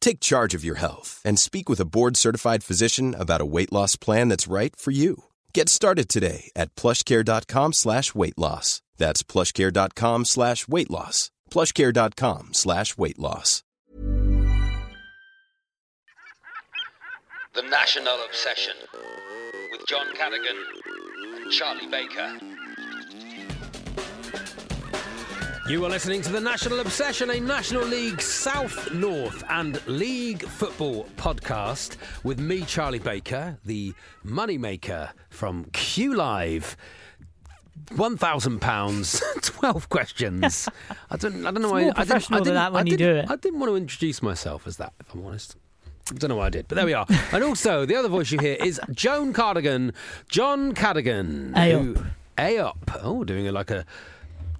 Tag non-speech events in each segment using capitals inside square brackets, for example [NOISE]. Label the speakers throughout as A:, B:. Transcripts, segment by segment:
A: Take charge of your health and speak with a board-certified physician about a weight loss plan that's right for you. Get started today at plushcare.com slash weight loss. That's plushcare.com slash weight loss. plushcare.com slash weight loss.
B: The National Obsession with John Cadigan and Charlie Baker.
C: You are listening to the National Obsession, a National League South, North, and League football podcast with me, Charlie Baker, the moneymaker from Q Live. One thousand pounds, [LAUGHS] twelve questions. [LAUGHS] I don't. I don't know
D: It's
C: why.
D: more
C: I didn't, I didn't,
D: that when you do it.
C: I didn't want to introduce myself as that, if I'm honest. I don't know why I did, but there we are. [LAUGHS] and also, the other voice you hear is Joan Cardigan, John Cardigan.
D: A
C: who-
D: up.
C: A up. Oh, doing it like a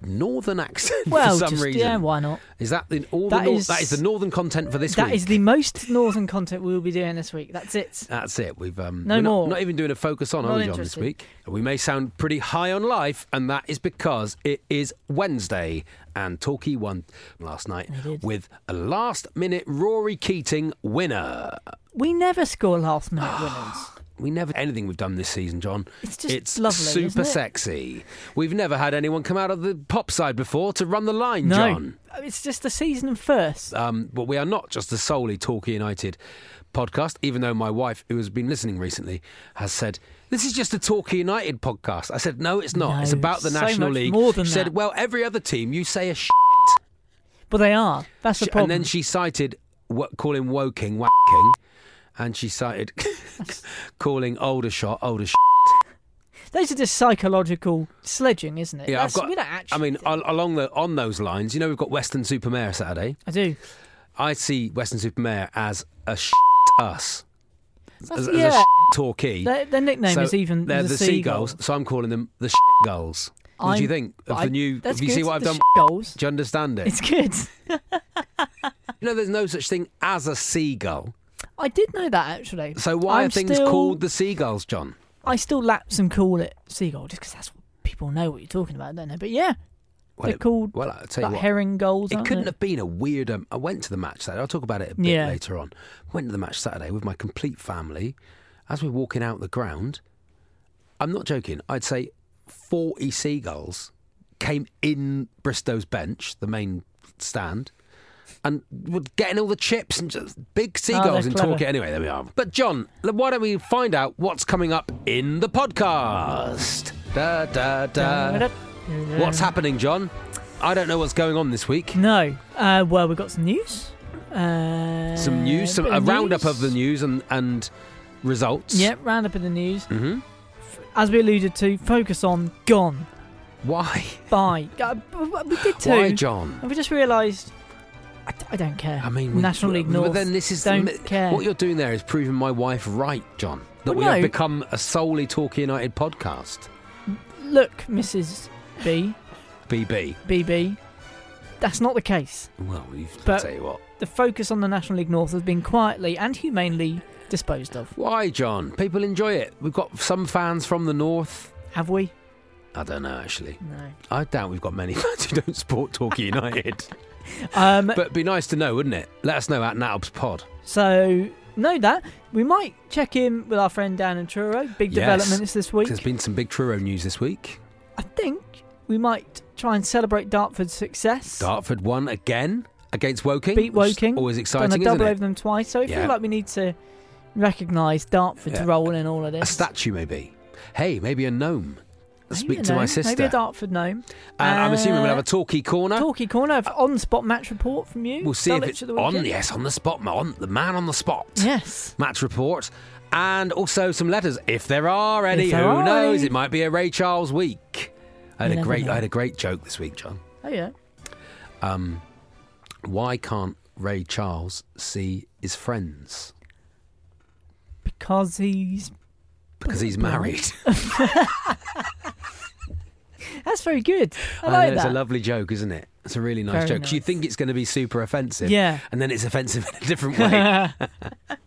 C: northern accent
D: Well,
C: for some
D: just,
C: reason.
D: yeah, why not?
C: Is that the all
D: That
C: the nor-
D: is-
C: that is the northern content for this
D: That
C: week?
D: is the most northern content we will be doing this week. That's it.
C: That's it. We've um,
D: No
C: we're not,
D: more.
C: not even doing a focus on,
D: Not
C: are we, John, this week? We may sound pretty high on life, and that is because it is Wednesday, and Torquay won last night with a last-minute Rory Keating winner.
D: We never score last minute [SIGHS] winners.
C: We never anything we've done this season, John.
D: It's just
C: it's
D: lovely,
C: super
D: it?
C: sexy. We've never had anyone come out of the pop side before to run the line,
D: No,
C: John.
D: it's just the season first.
C: Um, but we are not just a solely Torquay United podcast, even though my wife, who has been listening recently, has said, This is just a Torquay United podcast. I said, No, it's not.
D: No,
C: it's about the
D: so
C: National League.
D: more than
C: she said. Well, every other team, you say a sh.
D: But they are. That's the problem.
C: and then she cited what, calling Woking whacking, and she cited [LAUGHS] calling older shot older sh.
D: Those are just psychological sledging, isn't it?
C: Yeah,
D: That's-
C: I've got.
D: We don't actually.
C: I mean, al- along the on those lines, you know, we've got Weston-super-Mare Saturday.
D: I do.
C: I see Weston-super-Mare as a sh us.
D: That's-
C: as, as
D: yeah.
C: a sh- Torquay.
D: Their, their nickname
C: So
D: is even
C: they're
D: the, seagulls.
C: so I'm calling them the sh- gulls. What do you
D: I'm-
C: think of
D: I-
C: the new?
D: That's
C: have you
D: good.
C: see what I've
D: the
C: done?
D: Seagulls.
C: Do you understand it?
D: It's good. [LAUGHS]
C: you know, there's no such thing as a seagull.
D: I did know that actually.
C: So why
D: I'm
C: are things
D: still-
C: called the seagulls, John?
D: I still lapse and call it seagull just because that's what people know what you're talking about, don't they? But yeah,
C: Well,
D: they're
C: it-
D: called
C: Well, I'll tell you
D: like
C: what.
D: herring gulls.
C: It
D: aren't
C: couldn't
D: they?
C: have been a weird. Um, I went to the match Saturday. I'll talk about it a bit
D: Yeah.
C: later on. Went to the match Saturday with my complete family. As we're walking out the ground, I'm not joking. I'd say 40 seagulls came in Bristow's bench, the main stand, and were getting all the chips and just big seagulls
D: Oh,
C: in. Torquay. Anyway, there we are. But John, why don't we find out what's coming up in the podcast? Da da da. What's happening, John? I don't know what's going on this week.
D: No. Uh, well, we've got some news. Uh,
C: Some news, some, a
D: of
C: roundup
D: news.
C: of the news and, and results.
D: Yep, roundup of the news.
C: hmm
D: As we alluded to, focus on gone
C: Why?
D: by. Uh, we did too.
C: Why, John?
D: And we just realised. I, I don't care.
C: I mean, we-
D: National League North.
C: but then this is
D: don't care.
C: What you're doing there is proving my wife right, John. That
D: Well,
C: we have become a solely Torquay United podcast.
D: Look, Mrs. B,
C: BB.
D: BB, that's not the case.
C: Well, you've,
D: But-
C: I'll tell you what.
D: the focus on the National League North has been quietly and humanely disposed of.
C: Why, John? People enjoy it. We've got some fans from the north.
D: Have we?
C: I don't know, actually.
D: No.
C: I doubt we've got many [LAUGHS] fans who don't support Torquay [LAUGHS] United.
D: Um,
C: but it'd be nice to know, wouldn't it? Let us know at Natubs Pod.
D: so know that we might check in with our friend Dan and Truro. Big
C: Yes.
D: developments this week.
C: There's been some big Truro news this week.
D: I think we might try and celebrate Dartford's success.
C: Dartford won again against Woking.
D: Beat Woking.
C: Always exciting.
D: Done
C: a
D: double over them twice. So I
C: Yeah.
D: feel like we need to recognise Dartford's
C: Yeah.
D: role in all of this.
C: A statue, maybe. Hey, maybe a gnome. Speak to my sister.
D: Maybe a Dartford gnome.
C: and I'm assuming we'll have
D: Uh,
C: a Torquay corner.
D: Talkie corner on spot match report from you.
C: We'll see if it's
D: the
C: on. Yes, on the spot. On the man on the spot.
D: Yes.
C: Match report. And also some letters, if there are any.
D: There
C: Who
D: are
C: knows?
D: any.
C: It might be a Ray Charles week. I had
D: You
C: a great,
D: know.
C: I had a great joke this week, John.
D: Oh yeah.
C: Um, why can't Ray Charles see his friends?
D: Because he's.
C: Because he's married. [LAUGHS] [LAUGHS]
D: That's very good. I, like
C: know, it's a lovely joke, isn't it? It's a really nice
D: Very
C: joke. 'cause you think it's going to be super offensive.
D: Yeah.
C: And then it's offensive [LAUGHS] in a different way. [LAUGHS]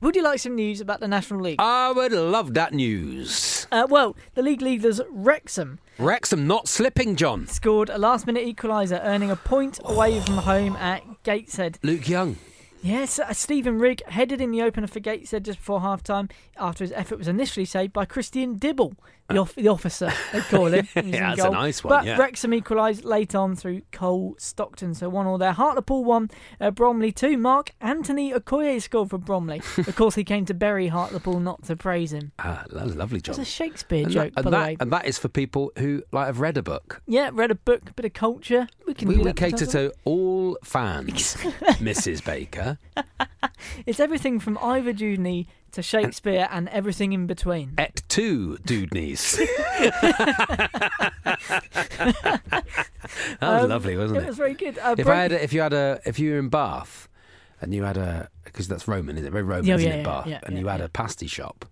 D: Would you like some news about the National League?
C: I would love that news.
D: Uh, well, the league leaders Wrexham
C: Wrexham not slipping, John.
D: scored a last-minute equaliser, earning a point away from home at Gateshead.
C: Luke Young.
D: Yes, uh, Stephen Rigg headed in the opener for Gateshead just before half-time after his effort was initially saved by Christian Dibble, the, off- the officer, they call him. [LAUGHS]
C: Yeah, that's a nice one,
D: But
C: yeah.
D: Wrexham equalised late on through Cole Stockton, so one all there. Hartlepool one, uh, Bromley two. Mark Anthony Okoye scored for Bromley. [LAUGHS] of course, he came to bury Hartlepool, not to praise him.
C: Ah, that lovely, John.
D: It's a Shakespeare
C: and
D: joke,
C: that,
D: by
C: and,
D: the way.
C: and that is for people who like have read a book.
D: Yeah, read a book, bit of culture. We can
C: We, we cater to all fans, [LAUGHS] Mrs. Baker.
D: It's everything from Ivor Dewdney to Shakespeare and everything in between.
C: Et tu, Dewdneys. [LAUGHS] that was
D: Um,
C: lovely, wasn't
D: It
C: it?
D: was very good. Uh,
C: if I had, a, if you had a, if you were in Bath, and you had a, because that's Roman, isn't it? Very Roman,
D: Yeah,
C: isn't
D: yeah,
C: it?
D: yeah,
C: Bath, and you had a pasty shop.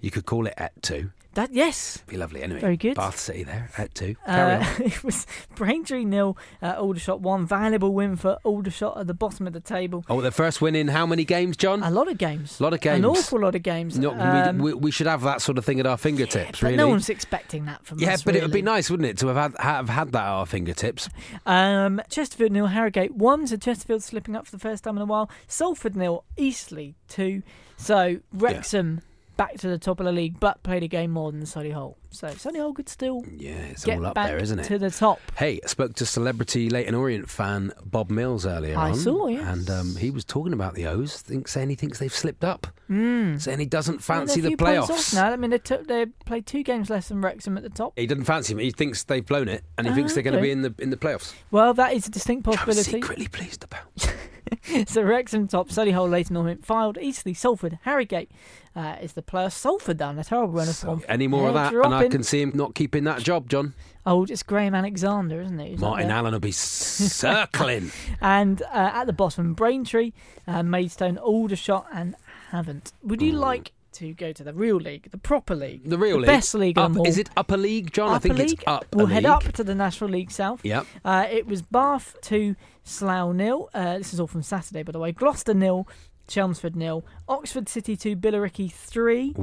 C: You could call it Et tu.
D: That yes,
C: Be lovely. Anyway,
D: Very good.
C: Bath City there, tu. Carry
D: uh,
C: on. [LAUGHS]
D: it was Braintree nil, uh, Aldershot one. Valuable win for Aldershot at the bottom of the table.
C: Oh, the first win in how many games, John?
D: A lot of games.
C: A lot of games.
D: An awful lot of games.
C: Not-
D: Um,
C: we, we, we should have that sort of thing at our fingertips,
D: but
C: really.
D: no one's expecting that from
C: yeah,
D: us.
C: Yeah, but it would be nice, wouldn't it, to have had, have had that at our fingertips?
D: Um, Chesterfield nil, Harrogate one. So Chesterfield slipping up for the first time in a while. Salford nil, Eastleigh two. So Wrexham back to the top of the league, but played a game more than Sonny Solihull. So Sonny Solihull could still
C: Yeah, it's
D: get
C: all up
D: back
C: there, isn't it?
D: to the top.
C: Hey, I spoke to celebrity Leyton Orient fan Bob Mills earlier
D: I
C: on.
D: saw, yes.
C: And um, he was talking about the O's, think, saying he thinks they've slipped up.
D: Mm.
C: Saying he doesn't fancy the
D: few points off
C: playoffs.
D: Now, I mean, they took they played two games less than Wrexham at the top.
C: He doesn't fancy them. He thinks they've blown it, and he
D: Ah,
C: thinks they're going to be in the in the playoffs.
D: Well, that is a distinct
C: Which I'm
D: possibility.
C: secretly pleased about. [LAUGHS] [LAUGHS]
D: so Wrexham top, Solihull, Leyton Orient, Fylde, Eastleigh, Salford, Harrogate uh, is the player. Salford done a terrible run of form.
C: any more of that, and I can see him not keeping that job, John.
D: Oh, it's Graham Alexander, isn't it?
C: Martin? Allen will be circling. [LAUGHS]
D: And uh, at the bottom, Braintree, uh, Maidstone, Aldershot, and Havant. Would you like to go to the real league, the proper league,
C: The real
D: the
C: league.
D: best league
C: Up-? Is it Upper League, John? I think
D: league?
C: it's up.
D: We'll head
C: league.
D: up to the National League South.
C: Yep.
D: Uh, it was Bath 2, Slough nil. Uh, this is all from Saturday, by the way. Gloucester nil, Chelmsford nil. Oxford City 2, Billericay 3.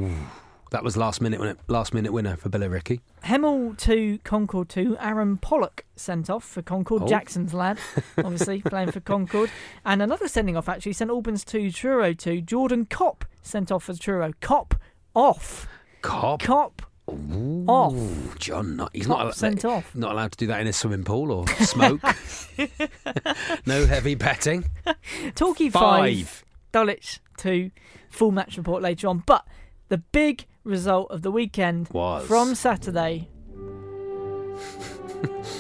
C: That was last minute winner, last minute winner for Billericay.
D: Hemel 2, Concord 2. Aaron Pollock sent off for Concord.
C: Oh.
D: Jackson's lad, [LAUGHS] obviously, playing for Concord. And another sending off, actually, St Albans 2, Truro 2. Jordan Kopp sent off for Truro. Cop off.
C: Cop.
D: Kopp
C: Ooh,
D: off.
C: John, not, he's not
D: sent off.
C: not allowed to do that in a swimming pool or smoke. [LAUGHS] no heavy betting.
D: Talkie 5.
C: Five.
D: Dulwich 2. Full match report later on. But the big result of the weekend
C: Was.
D: from Saturday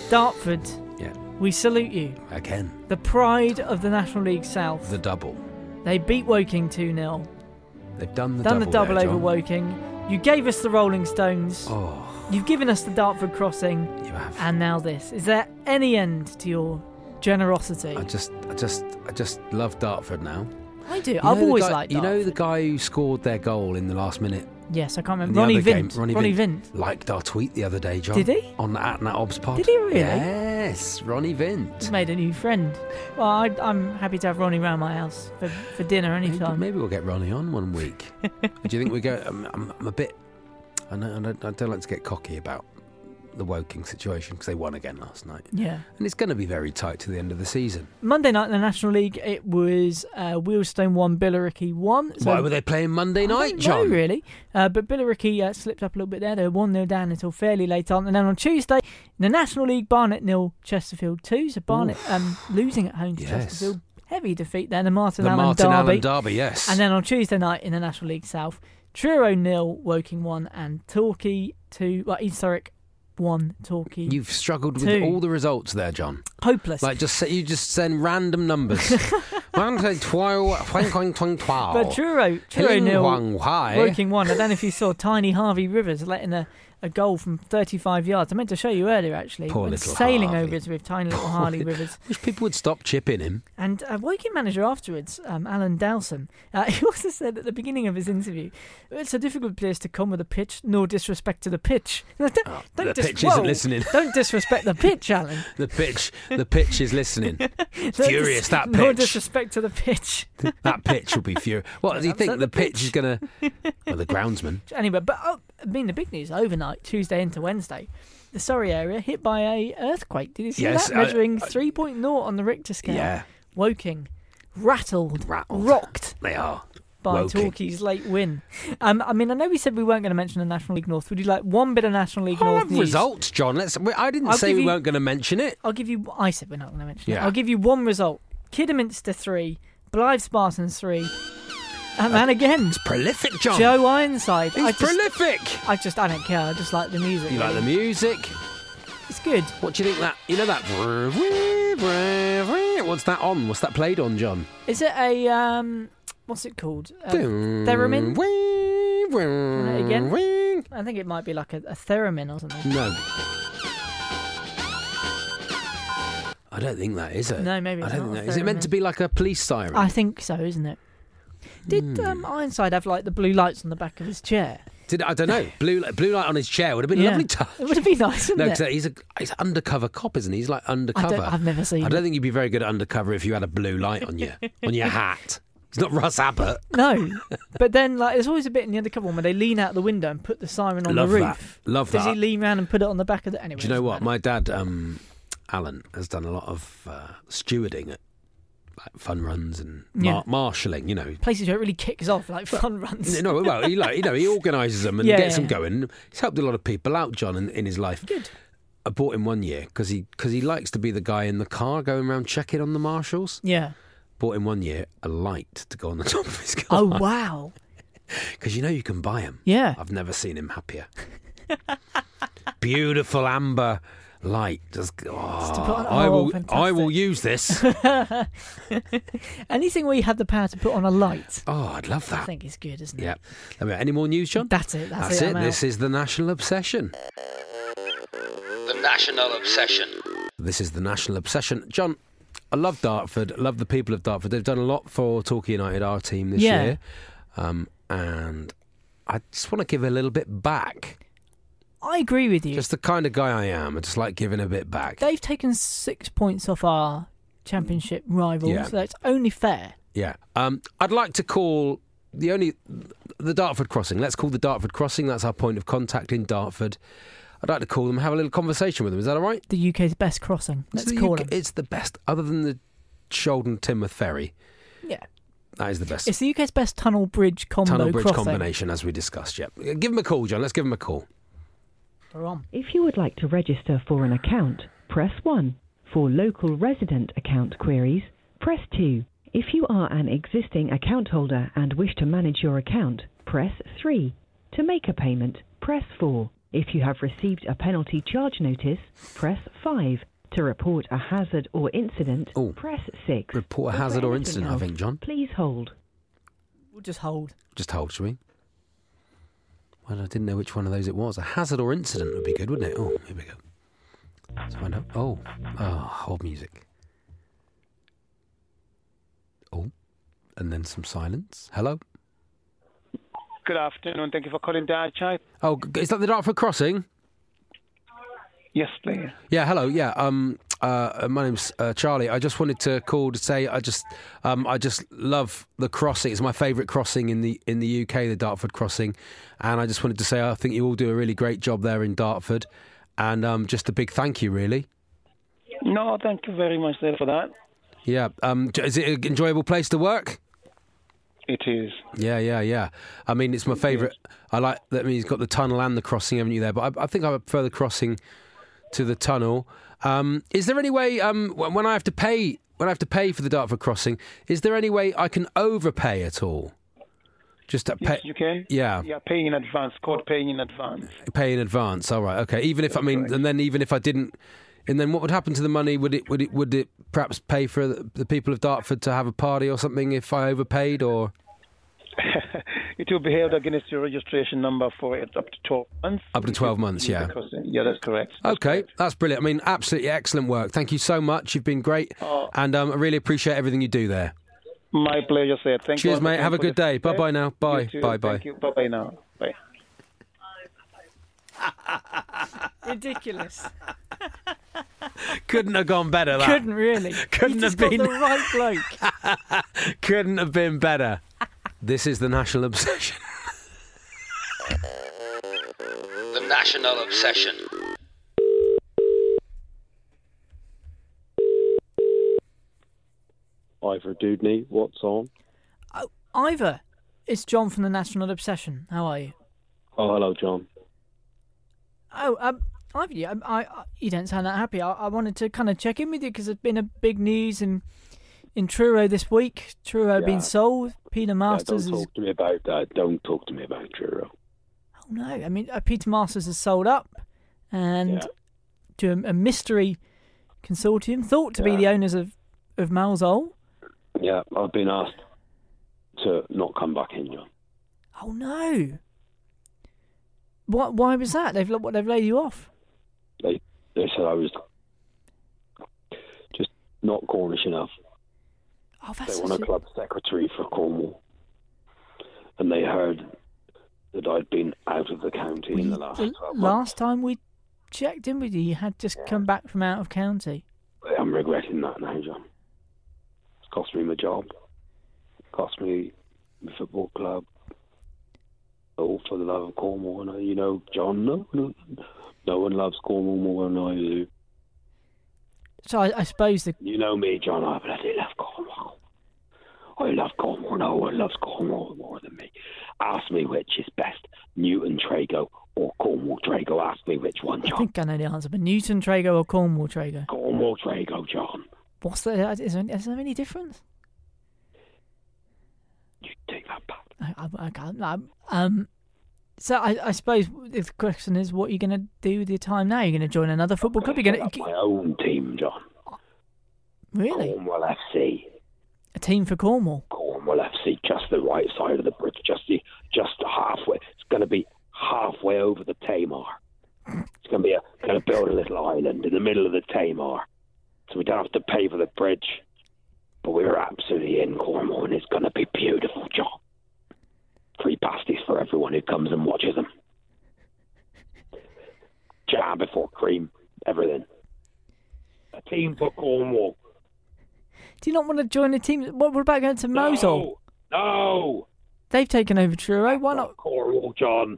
D: Dartford, [LAUGHS]
C: Yeah,
D: we salute you.
C: again
D: The pride of the National League South.
C: the double.
D: They beat Woking 2 0.
C: They've done the
D: Done
C: double.
D: the double
C: there,
D: over
C: John.
D: Woking. You gave us the Rolling Stones.
C: Oh,
D: You've given us the Dartford Crossing.
C: you have.
D: And now this. Is there any end to your generosity?
C: I just, I just, I just love Dartford now.
D: I do.
C: You
D: I've
C: know the
D: always
C: guy-
D: liked
C: You know the
D: Dartford.
C: guy who scored their goal in the last minute.
D: Yes, I can't remember. Ronnie
C: other game?
D: Vint.
C: Ronnie,
D: Ronnie
C: Vint.
D: Vint.
C: Liked our tweet the other day, John.
D: Did he?
C: On the at Nat Obs pod.
D: Did he really?
C: Yes, Ronnie Vint.
D: He's made a new friend. Well, I, I'm happy to have Ronnie round my house for, for dinner
C: Maybe,
D: anytime.
C: maybe we'll get Ronnie on one week. [LAUGHS] Do you think we go? I'm, I'm, I'm a bit. I, know, I, don't, I don't like to get cocky about the Woking situation because they won again last night,
D: Yeah.
C: and it's going to be very tight to the end of the season.
D: Monday night in the National League, it was uh, Wealdstone 1, Billericay 1. So
C: Why were they playing Monday night, John?
D: know, really. Uh, but Billericay uh, slipped up a little bit there. They were 1 0 down until fairly late on. And then on Tuesday, in the National League, Barnet nil, Chesterfield 2. So Barnet um, losing at home to
C: Yes.
D: Chesterfield. Heavy defeat there. The Martin
C: The
D: Allen
C: Martin
D: Derby.
C: Allen Derby, yes.
D: And then on Tuesday night in the National League South, Truro nil, Woking 1, and Torquay 2. Well, East Thurrock 1, Torquay.
C: You've struggled with all the results there, John.
D: Hopeless.
C: Like just say, you just send random numbers. [LAUGHS] One, two,
D: but Truro, Truro nil. Woking 1. I don't know if you saw Tiny Harvey Rivers letting a, a goal from 35 yards. I meant to show you earlier, actually.
C: Poor little
D: Sailing
C: Harvey.
D: overs with tiny little Harley Rivers. [LAUGHS]
C: Wish people would stop chipping him.
D: And uh, Woking manager afterwards, um, Alan Dowson, uh, [LAUGHS] he also said at the beginning of his interview, it's a difficult place to come with a pitch, no disrespect to the pitch. [LAUGHS] don't,
C: Oh,
D: don't
C: the
D: dis-
C: pitch isn't listening.
D: Don't disrespect the pitch, Alan.
C: The pitch, the pitch is listening. Furious,
D: dis-
C: that pitch.
D: No disrespect to the pitch.
C: that pitch will be furious. What does he think?
D: the
C: The pitch,
D: pitch.
C: is going to. Well, the groundsman.
D: Anyway, but oh, I mean the big news overnight, Tuesday into Wednesday, the Surrey area hit by a earthquake. Did you see
C: Yes,
D: that?
C: I-
D: Measuring
C: I-
D: 3.0 on the Richter scale.
C: Yeah,
D: Woking, rattled,
C: Rattled.
D: rocked
C: they are.
D: by
C: Woking.
D: Torquay's late win. Um, I mean, I know we said we weren't going to mention the National League North. Would you like one bit of National League
C: I
D: North
C: have
D: news?
C: results, John. Let's. we- I didn't
D: I'll
C: say
D: give
C: we
D: you-
C: weren't going to mention it.
D: I'll give you. I said we're not going to mention it.
C: Yeah.
D: I'll give you one result. Kidderminster three, Blyth Spartans three, and, and again
C: It's prolific, John.
D: Joe Ironside. I
C: He's
D: just,
C: prolific.
D: I just, I don't care. I just like the music.
C: You like the music?
D: It's good.
C: What do you think that? You know that? What's that on? What's that played on, John?
D: Is it a um? What's it called? Uh, theremin? again? I think it might be like a, a theremin or something.
C: No. I don't think that is it.
D: No, maybe
C: I don't
D: not
C: think that is. It meant to be like a police siren?
D: I think so, isn't it? Did
C: Hmm.
D: um, Ironside have like the blue lights on the back of his chair?
C: Did I don't know. Blue light- blue light on his chair would have been a
D: Yeah.
C: lovely touch.
D: It would have been nice, wouldn't
C: No,
D: it?
C: he's a he's undercover cop, isn't he? He's like undercover.
D: I've never seen.
C: I don't think you'd be very good at undercover if you had a blue light on your [LAUGHS] on your hat. He's not Russ Abbott.
D: No, but then like there's always a bit in the undercover one where they lean out the window and put the siren on
C: Love
D: the
C: that.
D: roof.
C: Love that.
D: Does
C: that.
D: he lean round and put it on the back of the? Anyway,
C: Do you know what? My dad, um, Alan, has done a lot of uh, stewarding at like fun runs and mar-
D: Yeah.
C: marshalling. You know,
D: places where it really kicks off, like fun runs.
C: no, well, he like you know he organises them and
D: Yeah,
C: gets
D: yeah,
C: them going. He's helped a lot of people out, John, in, in his life.
D: Good.
C: I bought him one year because he because he likes to be the guy in the car going around checking on the marshals.
D: Yeah.
C: Bought him one year a light to go on the [LAUGHS] top of his car.
D: Oh wow. [LAUGHS]
C: Because you know you can buy them.
D: Yeah.
C: I've never seen him happier. [LAUGHS] Beautiful amber light. Just, oh,
D: to put on-
C: I will. I will use this. [LAUGHS]
D: Anything where you had the power to put on a light,
C: Oh, I'd love that.
D: I think it's good, isn't it?
C: Yeah. I Any more news, John?
D: That's it. That's,
C: That's
D: it.
C: it. This is the national obsession.
B: The National Obsession.
C: This is the national obsession. John, I love Dartford. Love the people of Dartford. They've done a lot for Torquay United, our team this
D: Yeah.
C: year. Um, and I just want to give a little bit back.
D: I agree with you.
C: Just the kind of guy I am. I just like giving a bit back.
D: They've taken six points off our championship rivals.
C: Yeah.
D: So it's only fair.
C: Yeah. Um, I'd like to call the only the Dartford Crossing. Let's call the Dartford Crossing. That's our point of contact in Dartford. I'd like to call them, have a little conversation with them. Is that all right?
D: The UK's best crossing. Let's call
C: UK
D: them.
C: It's the best, other than the Shaldon Teignmouth ferry.
D: Yeah.
C: That is the best
D: It's the UK's best tunnel bridge combo
C: tunnel bridge
D: crossing.
C: combination, as we discussed. Yep. Give them a call, John. Let's give them a call.
D: We're on.
E: If you would like to register for an account, press 1. For local resident account queries, press 2. If you are an existing account holder and wish to manage your account, press 3. To make a payment, press 4. If you have received a penalty charge notice, press 5. To report a hazard or incident,
C: Oh.
E: press 6.
C: Report a hazard or
E: anything
C: incident, I think, John.
E: Please hold.
D: We'll just hold.
C: Just hold, shall we? Well, I didn't know which one of those it was. A hazard or incident would be good, wouldn't it? Oh, here we go. Let's find out. Oh, oh, hold music. Oh, and then some silence. Hello.
F: Good afternoon. Thank you for calling the Archive.
C: Oh, is that the Dartford Crossing?
F: Yes, please.
C: Yeah, hello. Yeah, um, uh, my name's uh, Charlie. I just wanted to call to say I just, um, I just love the crossing. It's my favourite crossing in the in the UK, the Dartford crossing, and I just wanted to say I think you all do a really great job there in Dartford, and um, just a big thank you, really.
F: No, thank you very much there for that.
C: Yeah, um, is it an enjoyable place to work?
F: It is.
C: Yeah, yeah, yeah. I mean, it's my favourite. I like that. I mean, you've got the tunnel and the crossing, haven't you? There, but I, I think I prefer the crossing to the tunnel. Um, is there any way um, when I have to pay when I have to pay for the Dartford crossing? Is there any way I can overpay at all? Just to pay,
F: Yes, you can.
C: yeah,
F: Yeah, paying in advance. Called paying in advance.
C: pay in advance. All right, okay. Even if I mean, and then even if I didn't, and then what would happen to the money? Would it would it would it perhaps pay for the people of Dartford to have a party or something if I overpaid or? [LAUGHS]
F: It will be held against your registration number for it up to 12 months.
C: Up to 12 months, yeah.
F: Because- Yeah, that's correct. That's
C: Okay,
F: correct.
C: that's brilliant. I mean, absolutely excellent work. Thank you so much. You've been great,
F: Oh.
C: and um, I really appreciate everything you do there.
F: My pleasure, sir. Thank you.
C: Cheers,
F: once
C: mate. Have a good day. Bye bye now. Bye. Bye bye.
F: Thank you. Bye bye now. Bye.
D: Ridiculous. [LAUGHS]
C: Couldn't have gone better. That
D: Couldn't really. [LAUGHS]
C: Couldn't
D: you just
C: have
D: got
C: been.
D: the right bloke. [LAUGHS]
C: couldn't have been better. This is the national obsession.
B: The National Obsession.
G: Ivor Dewdney, what's on?
D: Ivor, it's John from the National Obsession. How are you?
G: Oh, hello, John.
D: Oh, um, Ivor, yeah, um, I, I, you don't sound that happy. I, I wanted to kind of check in with you because there's been a big news in in Truro this week. Truro
G: Yeah.
D: being sold. Peter
G: Yeah,
D: Masters
G: don't
D: is.
G: talk to me about that. Don't talk to me about Truro.
D: Oh no! I mean, uh, Peter Masters is sold up, and
G: Yeah.
D: to a, a mystery consortium thought to be the owners of of Mousehole.
G: Yeah, I've been asked to not come back in, John.
D: Oh no! What? Why was that? They've what? They've laid you off.
G: They they said I was just not Cornish enough.
D: Oh,
G: They want a club secretary for Cornwall, and they heard that I'd been out of the county
D: Well,
G: in the last
D: the
G: twelve months.
D: last time we checked in with you, you had just come back from out of county.
G: I'm regretting that now, John. It's cost me my job. Cost me my football club. All for the love of Cornwall. And, you know, John, no, no, no one loves Cornwall more than I do.
D: So I, I suppose the
G: You know me, John, I bloody love Cornwall. I love Cornwall. No one loves Cornwall more than me. Ask me which is best, Newton Trago or Cornwall Trago. Ask me which one,
D: I
G: John.
D: think I know the answer, but Newton Trago or Cornwall Trago?
G: Cornwall Trago, John.
D: What's the? Is there, is there any difference?
G: You take that back.
D: I, I, I can't. I, um. So I, I suppose the question is, what are you going to do with your time now? You're going to join another football club? You're going to
G: my own team, John.
D: really
G: Cornwall FC.
D: A team for Cornwall?
G: Cornwall FC, just the right side of the bridge, just the, just halfway. It's going to be halfway over the Tamar. It's going to be a, going to build a little island in the middle of the Tamar, so we don't have to pay for the bridge. But we're absolutely in Cornwall, and it's going to be beautiful, John. Free pasties for everyone who comes and watches them. Jam before cream, everything. A team for Cornwall.
D: Do you not want to join a team? What, what about going to Mousehole?
G: No, no.
D: They've taken over Truro. Why not?
G: Cornwall, John.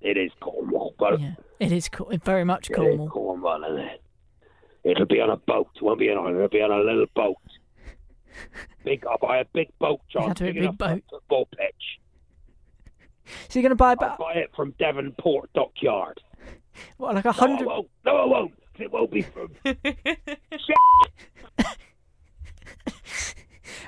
G: It is Cornwall, but
D: Yeah, it is co- very much
G: it is
D: Cornwall.
G: Cornwall, isn't it? It'll be on a boat. It won't be on. It'll be on a little boat. [LAUGHS] Big. I'll buy a big boat, John.
D: To a big boat.
G: Football pitch.
D: So you're going to buy
G: I'll buy it from Devonport Dockyard.
D: what, like a
G: No, I
D: hundred?
G: won't. No, I won't. It won't be from. [LAUGHS] [LAUGHS]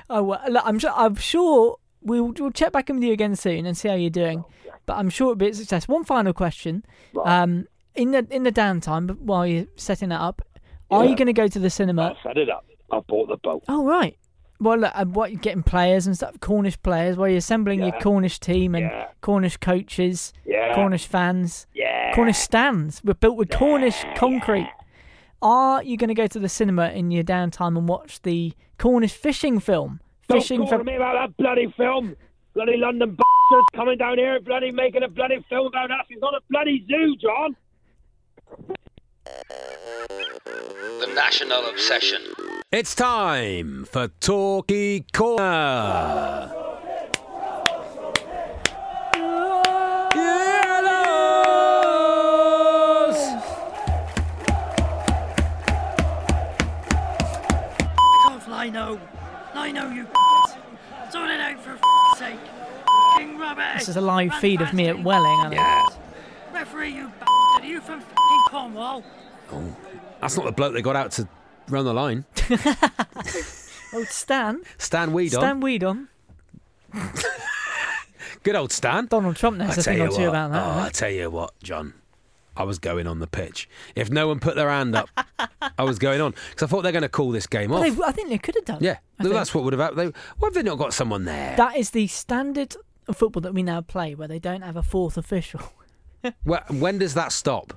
D: Oh, well, look, I'm sure. I'm sure we'll we'll check back in with you again soon and see how you're doing. But I'm sure it'll be a success. One final question.
G: Right.
D: Um, in the in the downtime, while you're setting that up, are you going to go to the cinema?
G: I'll set it up. I bought the boat.
D: Oh right. Well, look, uh, what you're getting players and stuff, Cornish players, while you're assembling your
G: Yeah.
D: Cornish team and
G: Yeah.
D: Cornish coaches,
G: Yeah.
D: Cornish fans,
G: Yeah.
D: Cornish stands. We're built with Cornish concrete. Are you going to go to the cinema in your downtime and watch the Cornish fishing film
G: Don't
D: fishing
G: call
D: for.
G: to me about that bloody film. Bloody London bastards coming down here, and bloody making a bloody film about us. It's not a bloody zoo, John.
B: The National Obsession.
C: It's time for Talkie Corner.
H: Rubbish.
D: This is a live
H: Run
D: feed of me at Welling. I.
C: Yeah.
H: Referee, you bastard. Are you from f***ing Cornwall?
C: Oh, that's not the bloke they got out to run the line. [LAUGHS]
D: Oh, Stan.
C: Stan Weedon.
D: Stan Weedon. [LAUGHS]
C: Good old Stan.
D: Donald Trump knows
C: I
D: a
C: tell
D: thing
C: you
D: or two
C: what.
D: about that.
C: oh,
D: I
C: I tell you what, John. I was going on the pitch. If no one put their hand up, [LAUGHS] I was going on because I thought they're going to call this game off.
D: they- I think they could have done.
C: yeah,
D: I
C: no,
D: think.
C: that's what would have happened. They, why have they not got someone there?
D: That is the standard of football that we now play, where they don't have a fourth official. [LAUGHS]
C: Well, when does that stop?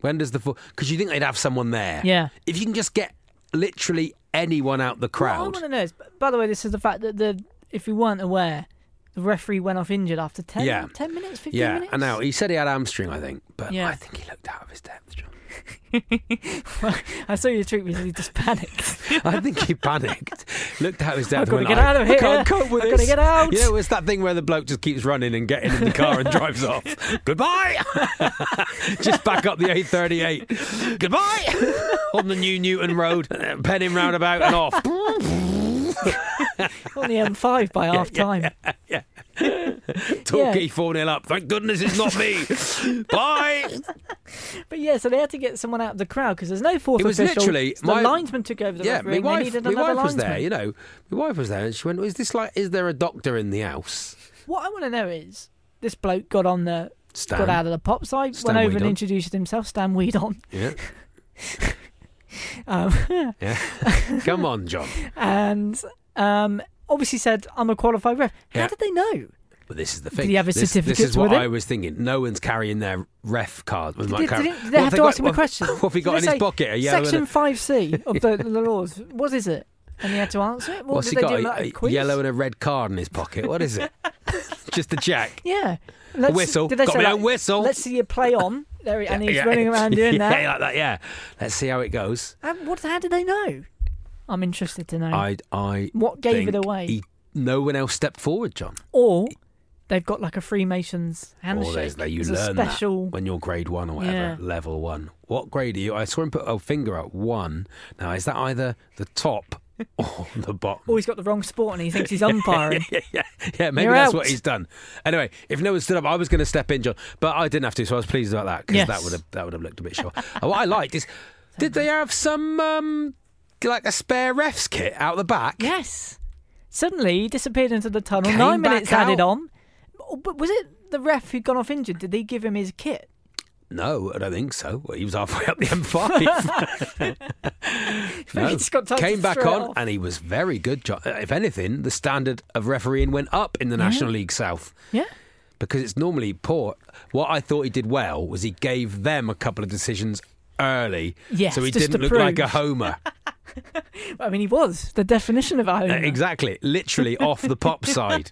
C: When does the because you think they'd have someone there?
D: Yeah.
C: If you can just get literally anyone out the crowd.
D: What I want to know is, by the way, this is the fact that the if you weren't aware, the referee went off injured after 10,
C: Yeah.
D: 10 minutes, 15
C: yeah,
D: minutes.
C: and now he said he had hamstring, I think, but
D: Yeah.
C: I think he looked out of his depth, John. [LAUGHS]
D: I saw your tweet because he just panicked. [LAUGHS]
C: I think he panicked, looked of his depth.
D: I've gotta
C: went
D: get
C: like,
D: out of
C: I
D: here.
C: can't cope with
D: I've
C: this.
D: gotta get out.
C: You know, it's that thing where the bloke just keeps running and getting in the car and [LAUGHS] drives off. Goodbye. [LAUGHS] just back up the A38. Goodbye. [LAUGHS] On the new Newton Road, Penn Inn roundabout and off.
D: on the M5 by half time. [LAUGHS]
C: Torquay 4 0 up. Thank goodness it's not me. [LAUGHS] Bye.
D: But yeah, so they had to get someone out of the crowd because there's no fourth
C: It was
D: official.
C: literally
D: So
C: my-
D: the linesman took over the
C: yeah,
D: referee.
C: my wife, my wife was
D: linesman.
C: there, you know. My wife was there and she went, Is this like, is there a doctor in the house?
D: What I want to know is this bloke got on the
C: Stan.
D: got out of the pop side,
C: Stan
D: went over and introduced himself, Stan Whedon.
C: Yeah. [LAUGHS]
D: Um,
C: Yeah. Come on, John.
D: and um, obviously said, "I'm a qualified ref." How
C: Yeah.
D: did they know?
C: But this is the thing.
D: Did he have his
C: this, This is what I was thinking. No one's carrying their ref card. With
D: Did
C: my
D: they,
C: card.
D: did they, did they have to
C: got-
D: ask him a question?
C: What have he got in his pocket? A yellow
D: Section
C: and a,
D: five C of the, the laws. What is it? And he had to answer it. What
C: what's
D: did
C: he
D: they
C: got?
D: do?
C: A,
D: Like a
C: a yellow and a red card in his pocket. What is it? [LAUGHS] Just a check.
D: Yeah. Let's-
C: whistle.
D: Did they
C: Got
D: say,
C: my
D: like,
C: own whistle.
D: Let's see you play on. There, he- and he's
C: Yeah.
D: running around [LAUGHS] doing
C: yeah,
D: that.
C: like that. Yeah. Let's see how it goes.
D: And what? How did they know? I'm interested to know.
C: I, I.
D: What gave it away?
C: He, no one else stepped forward, John.
D: or they've got like a Freemasons handshake.
C: Or you
D: It's
C: learn
D: special.
C: that when you're grade one or whatever,
D: Yeah.
C: level one. What grade are you? I saw him put a finger up one. Now is that either the top [LAUGHS] or the bottom?
D: Oh, he's got the wrong sport and he thinks he's umpiring. [LAUGHS]
C: yeah, yeah, yeah. Maybe
D: You're
C: that's
D: out.
C: what he's done. Anyway, if no one stood up, I was going to step in, John, but I didn't have to, so I was pleased about that because
D: Yes.
C: that would have that would have looked a bit short. [LAUGHS] What I liked is, did they have some um, like a spare refs kit out the back?
D: yes. Suddenly he disappeared into the tunnel.
C: Came
D: Nine minutes added on. Oh, But was it the ref who'd gone off injured? Did they give him his kit?
C: No, I don't think so. Well, he was halfway up the M5.
D: Maybe he's got time
C: Came back on, and he was very good. If anything, the standard of refereeing went up in the National League South.
D: Yeah.
C: because it's normally poor. What I thought he did well was he gave them a couple of decisions early,
D: Yes,
C: so he
D: just
C: didn't look like a homer. [LAUGHS] [LAUGHS]
D: I mean, he was the definition of a
C: Uh,
D: homer.
C: exactly, literally off the pop [LAUGHS] side.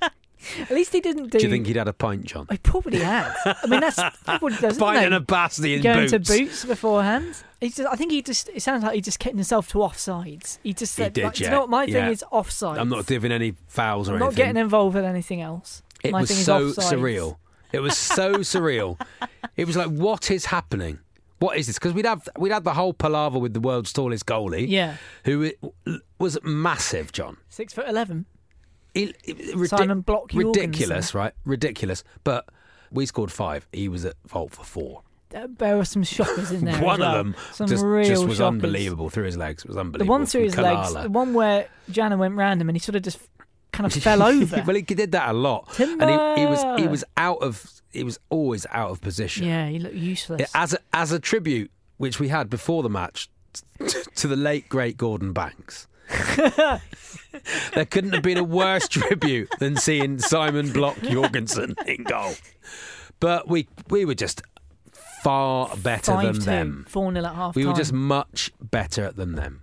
D: At least he didn't do.
C: Do you think he'd had a pint, John?
D: He probably had. I mean, that's [LAUGHS] he does.
C: Pint
D: isn't
C: and a basti in
D: Going
C: boots.
D: to boots beforehand. He's just, I think he just. It sounds like he just kept himself to offsides. He just
C: He
D: said,
C: did,
D: like, "Do
C: yeah,
D: you know what my
C: yeah.
D: thing is offside.
C: I'm not giving any fouls or
D: I'm not getting involved with anything else.
C: It
D: my
C: was
D: thing is
C: so
D: offsides.
C: surreal. It was so surreal. It was like, what is happening? What is this? Because we'd have we'd had the whole palaver with the world's tallest goalie,
D: Yeah,
C: who was massive, John.
D: six foot eleven.
C: Ridic-
D: Simon Block
C: ridiculous, right? Ridiculous. But we scored five. He was at fault for four.
D: There were some shockers in there. [LAUGHS]
C: One
D: as
C: of
D: well.
C: them
D: some
C: just,
D: real
C: just was
D: shockers.
C: unbelievable through his legs. It was
D: The
C: unbelievable.
D: one through his legs, the one where Jana went random and he sort of just kind of [LAUGHS] fell over.
C: well, he did that a lot, and he, he was he
D: uh,
C: was out of he was always out of position.
D: yeah, he looked useless.
C: As a, as a tribute, which we had before the match, [LAUGHS] to the late great Gordon Banks. [LAUGHS] there couldn't have been a worse tribute than seeing Simon Block Jorgensen in goal. But we we were just far better
D: Five
C: than
D: two,
C: them.
D: four 0 at half
C: We were just much better than them.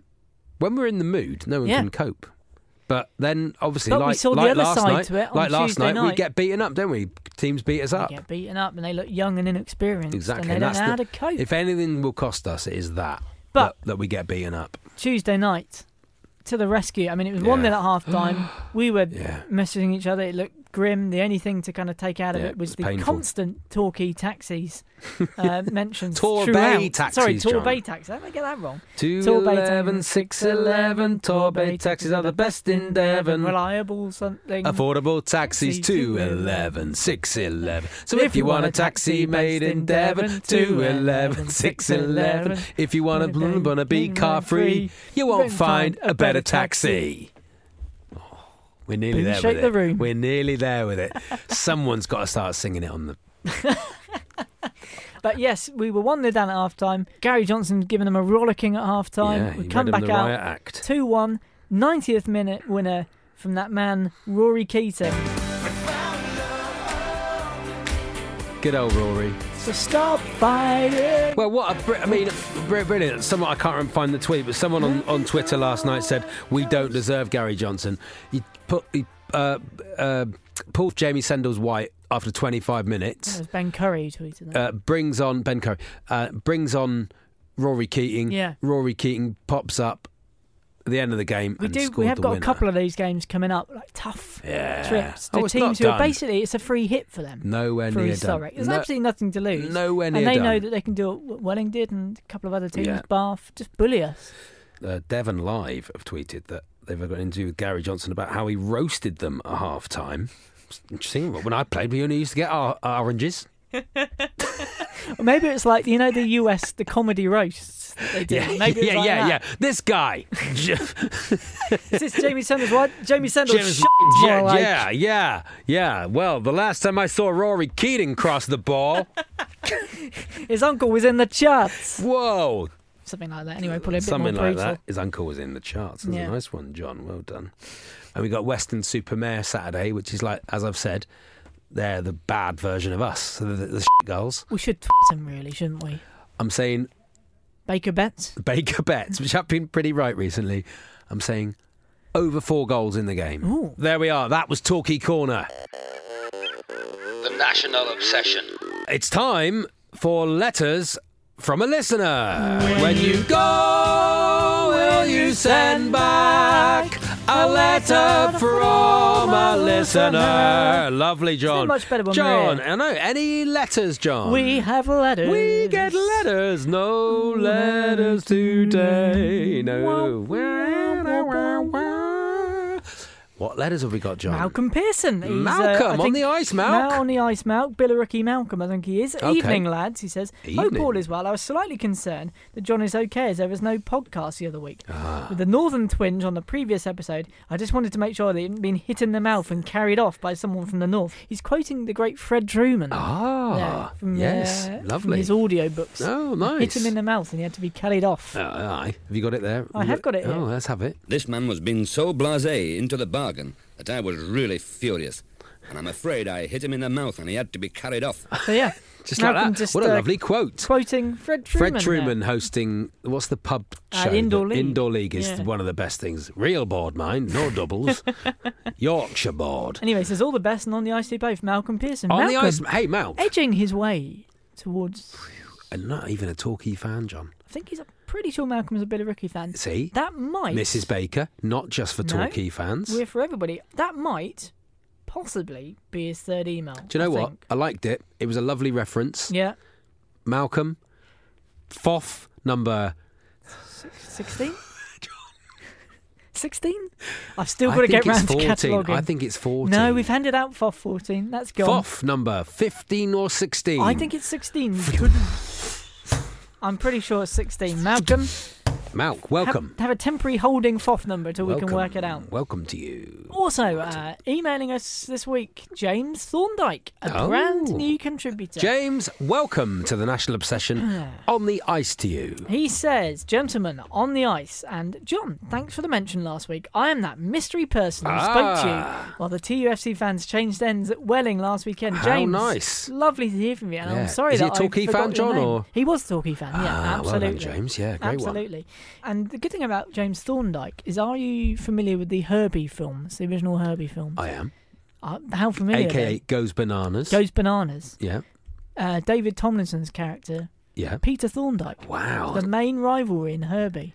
C: When we're in the mood, no one
D: Yeah.
C: can cope. But then, obviously,
D: But we
C: like,
D: saw the other
C: last
D: side
C: night,
D: to it
C: like last
D: Tuesday
C: night, we get beaten up, don't we? Teams beat us up.
D: get beaten up and they look young and inexperienced.
C: Exactly.
D: And they don't
C: that's
D: know how to cope.
C: If anything will cost us, it is that.
D: But-
C: that, that we get beaten up.
D: Tuesday night to the rescue. I mean, it was one
C: Yeah.
D: 0 at half time. [GASPS] we were
C: Yeah.
D: messaging each other. It looked grim. The only thing to kind of take out of
C: Yeah,
D: it was
C: it
D: the
C: painful.
D: constant Torquay taxis uh, [LAUGHS] mentioned
C: Torbay taxis,
D: Sorry. Torbay taxis. How did I get that wrong?
C: Two
D: Torbay
C: eleven,
D: taxis,
C: six eleven. Torbay taxis are the best in Devon.
D: Reliable something.
C: Affordable taxis,
D: Taxi,
C: 211, 611. So if you want a taxi made in Devon, 211, 611. If you want to wanna be car free, you won't find a better taxi. We're nearly
D: Boom,
C: there
D: shake
C: with
D: the
C: it.
D: room.
C: We're nearly there with it. Someone's got to start singing it on the. [LAUGHS]
D: But yes, we were 1 0 down at half time. Gary Johnson giving them a rollicking at half time.
C: Yeah,
D: we
C: he
D: come
C: read 'em
D: back
C: the
D: out
C: riot act.
D: 2 1, 90th minute winner from that man, Rory Keating.
C: Good old Rory.
D: So stop fighting.
C: Well, what a br- I mean, br- brilliant. Someone I can't remember find the tweet, but someone on, on Twitter last night said we don't deserve Gary Johnson. He put he uh, uh, pulled Jamie Sendles White after 25
D: That
C: minutes.
D: was Ben Curry tweeted that.
C: Uh, brings on Ben Curry. Uh, brings on Rory Keating.
D: Yeah.
C: Rory Keating pops up at the end of the game.
D: we
C: and
D: do.
C: scored
D: We have got
C: winner.
D: a couple of these games coming up, like tough
C: Yeah.
D: trips.
C: Oh,
D: The
C: it's
D: teams who are basically it's a free hit for them.
C: Nowhere near done.
D: There's
C: No-
D: absolutely nothing to lose.
C: Nowhere near
D: and they
C: done.
D: know that they can do what Welling did, and a couple of other teams,
C: Yeah.
D: Bath, just bully us.
C: uh, Devon Live have tweeted that they've got an interview with Gary Johnson about how he roasted them at half time. Interesting. When I played, we only used to get our oranges.
D: Maybe it's like you know the US the comedy roasts that they do.
C: Yeah,
D: maybe
C: yeah,
D: like
C: yeah,
D: that.
C: yeah. This guy. [LAUGHS]
D: Is this Jamie Sanders? What? Jamie Sanders?
C: James- yeah,
D: like.
C: yeah, yeah, yeah. Well, the last time I saw Rory Keating cross the ball, [LAUGHS]
D: His uncle was in the charts.
C: whoa,
D: Something like that. Anyway, probably a bit
C: something
D: more
C: like
D: brutal.
C: that. His uncle was in the charts. That's
D: Yeah.
C: a nice one, John. Well done. And we got Weston-super-Mare Saturday, which is like, as I've said, they're the bad version of us. So the, the shit girls.
D: We should tweet them really, shouldn't we?
C: I'm saying
D: Baker bets.
C: Baker bets, which have been pretty right recently. I'm saying over four goals in the game.
D: Ooh.
C: There we are. That was Talkie Corner.
B: The National Obsession.
C: It's time for letters from a listener. When you go, will you send back a letter from a listener? Lovely, John.
D: much better we're
C: John. I know. Uh, any letters, John?
D: We have letters.
C: We get letters. No letters today. No. What letters have we got, John?
D: Malcolm Pearson. He's, uh,
C: Malcolm,
D: I
C: on the ice, Malc.
D: Now on the ice, Malc. Billericay Malcolm, I think he is.
C: Okay.
D: Evening, lads, he says. Hope
C: Evening.
D: all is well. I was slightly concerned that John is okay as there was no podcast the other week.
C: Ah.
D: With the northern twinge on the previous episode, I just wanted to make sure that he hadn't been hit in the mouth and carried off by someone from the north. He's quoting the great Fred Trueman.
C: Ah,
D: Yeah, from,
C: yes,
D: uh, from
C: lovely.
D: his audio books.
C: Oh, nice.
D: Hit him in the mouth and he had to be carried off.
C: Uh, aye. Have you got it there?
D: I have got it here.
C: Oh, let's have it.
I: This man was being so blasé into the bargain that I was really furious. And I'm afraid I hit him in the mouth and he had to be carried off. [LAUGHS]
D: So yeah,
C: Just
D: Malcolm
C: like that.
D: just,
C: what a
D: uh,
C: lovely quote.
D: quoting Fred Trueman.
C: Fred Trueman hosting what's the pub
D: Uh,
C: show?
D: Indoor
C: The
D: League.
C: Indoor League is
D: Yeah.
C: one of the best things. Real board, mind, no [LAUGHS] doubles. Yorkshire board.
D: Anyway, says all the best and on the ice to you both, Malcolm Pearson.
C: On the ice, hey Mal,
D: edging his way towards.
C: And not even a Torquay fan, John.
D: I think he's a, pretty sure Malcolm's a bit of rookie fan.
C: See?
D: That might.
C: Mrs. Baker, not just for
D: no,
C: Torquay fans.
D: We're for everybody. That might possibly be his third email.
C: Do you know
D: I
C: what?
D: Think.
C: I liked it. It was a lovely reference.
D: Yeah.
C: Malcolm, Foff number
D: 16? 16? [LAUGHS] I've still got to get round
C: 14.
D: to cataloguing.
C: I think it's 14.
D: No, we've handed out FOF 14. That's gone.
C: FOF number 15 or 16.
D: I think it's 16. I'm pretty sure it's sixteen. Malcolm,
C: Malk,
D: have,
C: welcome.
D: have a temporary holding FOF number till we can work it out.
C: Welcome to you.
D: Also, uh, emailing us this week, James Thorndyke, a
C: Oh.
D: brand new contributor.
C: James, welcome to the National Obsession. [SIGHS] On the ice to you.
D: He says, Gentlemen, on the ice, and John, thanks for the mention last week. I am that mystery person who spoke to
C: Ah.
D: you while the TUFC fans changed ends at Welling last weekend.
C: How
D: James,
C: nice.
D: Lovely to hear from you. And
C: Yeah.
D: I'm sorry
C: Is he
D: that
C: a Torquay fan, John, or-
D: He was a Torquay fan, yeah,
C: Ah, well
D: absolutely.
C: done, James. Yeah, great one.
D: absolutely. And the good thing about James Thorndike is, are you familiar with the Herbie films, the original Herbie films?
C: I am.
D: Uh, how familiar? are
C: AKA
D: they?
C: Goes Bananas.
D: Goes Bananas.
C: Yeah.
D: Uh, David Tomlinson's character,
C: Yeah.
D: Peter Thorndyke.
C: Wow.
D: The main rivalry in Herbie.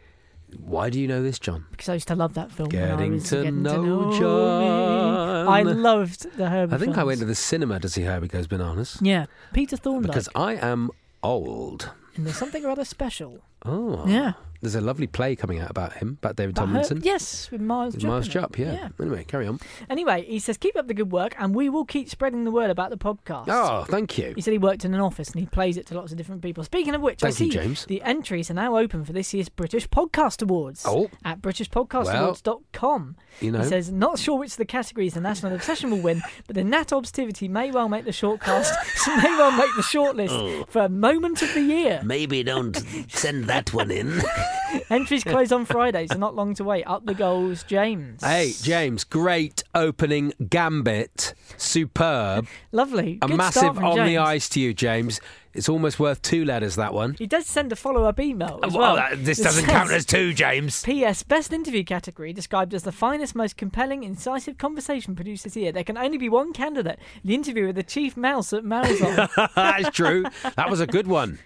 C: Why do you know this, John?
D: Because I used to love that film.
C: Getting to
D: getting
C: know
D: me.
C: John.
D: I loved the Herbie
C: I think I went to the cinema to see Herbie Goes Bananas.
D: Yeah, Peter Thorndyke.
C: Because I am old.
D: and there's something rather special.
C: Oh.
D: Yeah.
C: There's a lovely play coming out about him, about David
D: About Her-
C: Tomlinson.
D: yes, with Miles Jupp.
C: Miles
D: in.
C: Jupp, yeah. Anyway, carry on.
D: Anyway, he says, keep up the good work and we will keep spreading the word about the podcast.
C: Oh, thank you.
D: He said he worked in an office and he plays it to lots of different people. Speaking of which, I
C: Thank you,
D: see
C: James.
D: the entries are now open for this year's British Podcast Awards
C: Oh.
D: at britishpodcastawards.com.
C: You know.
D: He says, not sure which of the categories the National Obsession will win, [LAUGHS] but the Nat Obstivity may well make the shortcast, [LAUGHS] may well make the shortlist
C: Oh.
D: for Moment of the Year.
C: Maybe don't send that one in. [LAUGHS] [LAUGHS]
D: Entries close on Friday, so not long to wait. Up the Gulls, James.
C: Hey, James, great opening gambit. Superb. [LAUGHS]
D: Lovely.
C: A
D: Good
C: massive on the ice to you, James. It's almost worth two letters, that one.
D: He does send a follow-up email as
C: Oh,
D: well.
C: that- uh,
D: this
C: doesn't count as two, James.
D: P.S. Best interview category described as the finest, most compelling, incisive conversation produced this year. There can only be one candidate: the interview with the chief mouse at Mousehole. [LAUGHS]
C: That's true. That was a good one.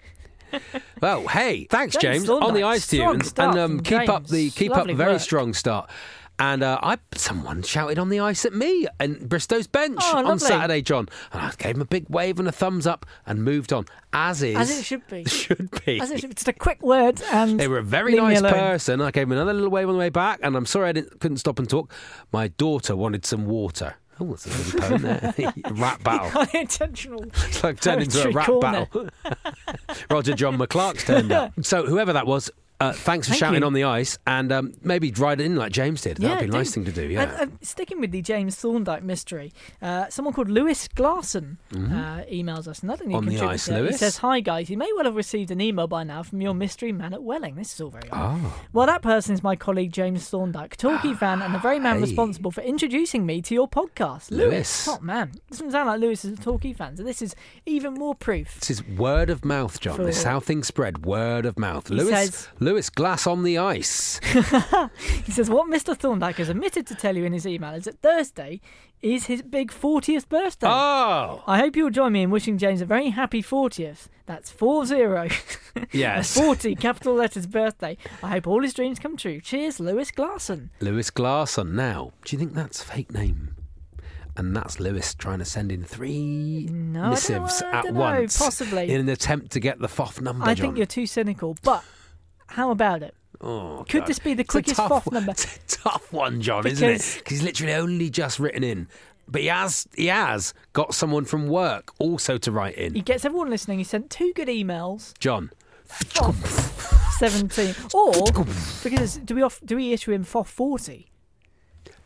C: [LAUGHS] Well, hey, thanks,
D: James
C: James. On the ice to you, and, and um, keep up the keep
D: Lovely
C: up very
D: work.
C: strong start. And uh, I someone shouted on the ice at me and Bristow's bench
D: Oh,
C: on
D: lovely.
C: Saturday, John, and I gave him a big wave and a thumbs up and moved on, as is
D: As it should be. [LAUGHS]
C: should be.
D: As it should be. Just a quick word, and
C: They were a very
D: leave me
C: nice
D: alone.
C: person. I gave him another little wave on the way back, and I'm sorry I didn't, couldn't stop and talk. My daughter wanted some water. Oh, that's a little poem there. [LAUGHS] rap battle. [LAUGHS]
D: Unintentional.
C: It's like turned into a rap
D: corner.
C: battle. [LAUGHS] Roger John McClark's turned up. So whoever that was, uh, thanks for
D: Thank
C: shouting
D: you.
C: on the ice, and um, maybe ride it in like James did. That'd
D: Yeah,
C: be a nice thing to do. Yeah.
D: And, uh, sticking with the James Thorndike mystery, uh, someone called Lewis Glasson uh, emails us. Another new
C: Mm-hmm. On the ice,
D: He
C: Lewis.
D: says, "Hi guys, you may well have received an email by now from your mystery man at Welling. This is all very odd.
C: oh.
D: Well, that person is my colleague James Thorndike, Torquay fan, and the very man
C: Hey.
D: responsible for introducing me to your podcast.
C: Lewis.
D: top man. Doesn't sound like Lewis is a Torquay fan, so this is even more proof.
C: This is word of mouth, John. This is how things spread. Word of mouth.
D: He
C: Lewis,
D: says-
C: Lewis Glass on the ice. [LAUGHS] [LAUGHS]
D: He says, What Mr. Thorndike has omitted to tell you in his email is that Thursday is his big 40th birthday.
C: oh,
D: I hope you'll join me in wishing James a very happy 40th. That's 40. [LAUGHS]
C: yes.
D: 40 capital letters birthday. I hope all his dreams come true. Cheers, Lewis Glasson.
C: Lewis Glasson. Now, do you think that's a fake name? And that's Lewis trying to send in three
D: No, I don't
C: missives
D: I
C: at
D: don't know,
C: once,
D: possibly.
C: in an attempt to get the FOF number.
D: I
C: John.
D: think you're too cynical, but how about it?
C: Oh,
D: Could
C: God.
D: this be the
C: It's
D: quickest
C: tough
D: FOF number? [LAUGHS]
C: It's a tough one, John, isn't it?
D: Because-
C: Because he's literally only just written in. But he has, he has got someone from work also to write in.
D: He gets everyone listening. He sent two good emails.
C: John. [LAUGHS]
D: 17. Or, because do we off, do we issue him FOF 40?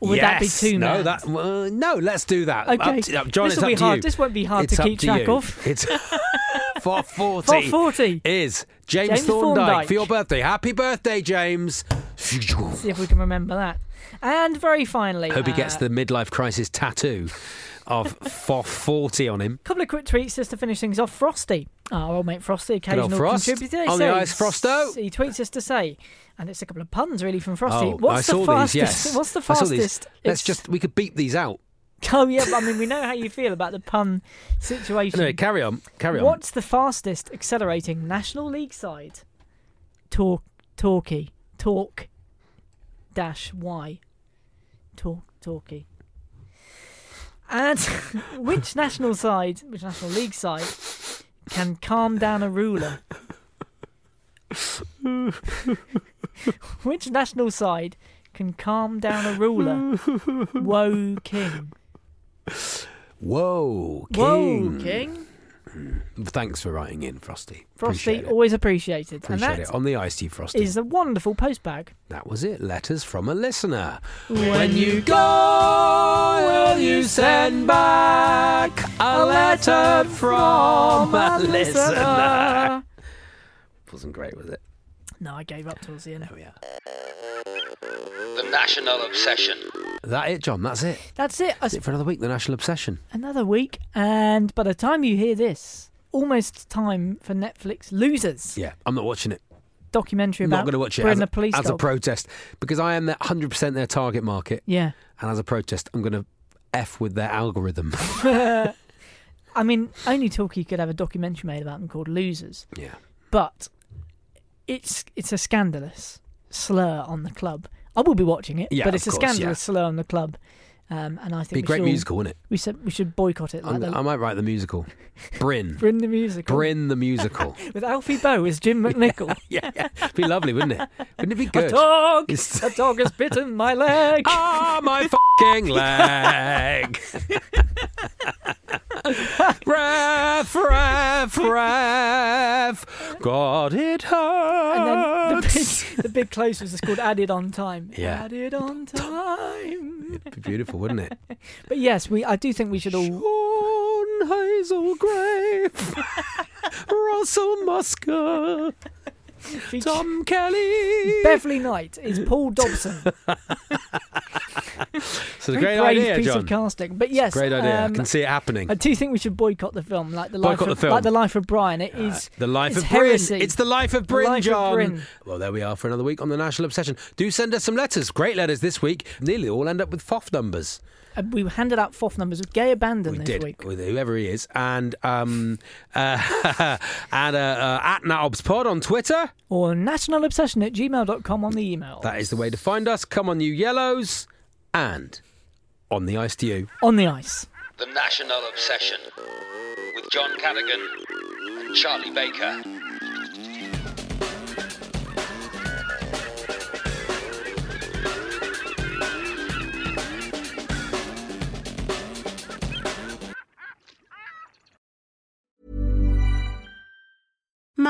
D: Or would that be
C: Yes.
D: too
C: no,
D: mad?
C: that uh, no. Let's do that.
D: Okay.
C: Up to- uh, John,
D: This will be hard.
C: You.
D: This won't be hard
C: It's
D: to keep track
C: you.
D: of. [LAUGHS]
C: It's [LAUGHS] for forty.
D: FOF 40.
C: is James,
D: James
C: Thorndike,
D: Thorndike.
C: for your birthday. Happy birthday, James.
D: See if we can remember that. And very finally,
C: Hope he gets
D: uh,
C: the midlife crisis tattoo of for forty on him.
D: A couple of quick tweets just to finish things off. Frosty, our old mate Frosty, occasional
C: Frost.
D: contributor,
C: On the ice, Frosto.
D: He tweets us to say, and it's a couple of puns really from Frosty.
C: Oh,
D: What's
C: I
D: the
C: saw
D: fastest?
C: these. Yes,
D: What's the
C: I saw these.
D: fastest?
C: Let's
D: It's-
C: just we could beep these out. [LAUGHS]
D: Oh yeah, but I mean we know how you feel about the pun situation.
C: Anyway, carry on. Carry on.
D: What's the fastest accelerating National League side? Talk, Torquay, talk, dash y, talk, Torquay. And [LAUGHS] which national side, which National League side, can calm down a ruler? which national side can calm down a ruler? Woe King.
C: Whoa, King.
D: Whoa King. Mm.
C: Thanks for writing in, Frosty.
D: Frosty,
C: Appreciate it.
D: always appreciated.
C: Appreciate
D: and
C: it.
D: that
C: On the you, Frosty.
D: is a wonderful postbag.
C: That was it. Letters from a listener.
D: When you
C: go, will you send back a letter from a listener? [LAUGHS] Wasn't great, was it?
D: No, I gave up towards the end.
C: Oh, yeah.
B: National Obsession.
C: That it, John? That's it.
D: That's it.
C: That's it for another week. The National Obsession.
D: Another week, and by the time you hear this, almost time for Netflix losers.
C: Yeah, I'm not watching it.
D: documentary about.
C: not going to watch it
D: Britain,
C: as,
D: a
C: a,
D: police
C: as a protest because I am 100% their target market.
D: Yeah.
C: And as a protest, I'm going to F with their algorithm. [LAUGHS]
D: I mean, only Torquay could have a documentary made about them called Losers.
C: Yeah.
D: But it's it's a scandalous slur on the club. I will be watching it,
C: Yeah,
D: but it's a
C: course,
D: scandalous
C: yeah.
D: slur on the club. Um, and I think
C: Be a great
D: should all-
C: musical, wouldn't it?
D: We said we should boycott it. Like the,
C: I might write the musical. [LAUGHS] Bryn.
D: Bryn the musical.
C: Bryn the musical. [LAUGHS]
D: with Alfie Boe as Jim [LAUGHS] McNichol.
C: yeah, yeah. It'd Be lovely, wouldn't it? Wouldn't it be good?
D: A dog, a dog has bitten my leg.
C: Ah, my fucking leg. ref, ref, ref. Got it
D: And then the
C: hurts.
D: The big close was called Added on Time.
C: Yeah.
D: Added on Time.
C: It'd be beautiful, wouldn't it? [LAUGHS]
D: But yes, we. I do think we should all.
C: Sean Haslegrave, [LAUGHS] Russell Musker, Tom Kelly.
D: Beverly Knight is Paul Dobson. [LAUGHS]
C: It's a great
D: brave
C: idea,
D: piece
C: John.
D: of casting. But yes,
C: Great idea. I
D: um,
C: can see it happening.
D: I do think we should boycott the film, like the life of
C: the film.
D: like the life of Brian. It is
C: The life of Bryn. It's the life of Bryn,
D: life of
C: John.
D: Bryn.
C: Well, there we are for another week on the National Obsession. Do send us some letters. Great letters this week. Nearly all end up with FOF numbers.
D: Uh, we handed out FOF numbers with Gay Abandon
C: We
D: this
C: did
D: week.
C: with whoever he is, and um, [LAUGHS] uh, [LAUGHS] and uh, uh, at NatObsPod on Twitter.
D: Or nationalobsession at gmail.com on the email.
C: That is the way to find us. Come on, you yellows, and on the ice to you.
D: On the ice.
B: The National Obsession with John Cadigan and Charlie Baker.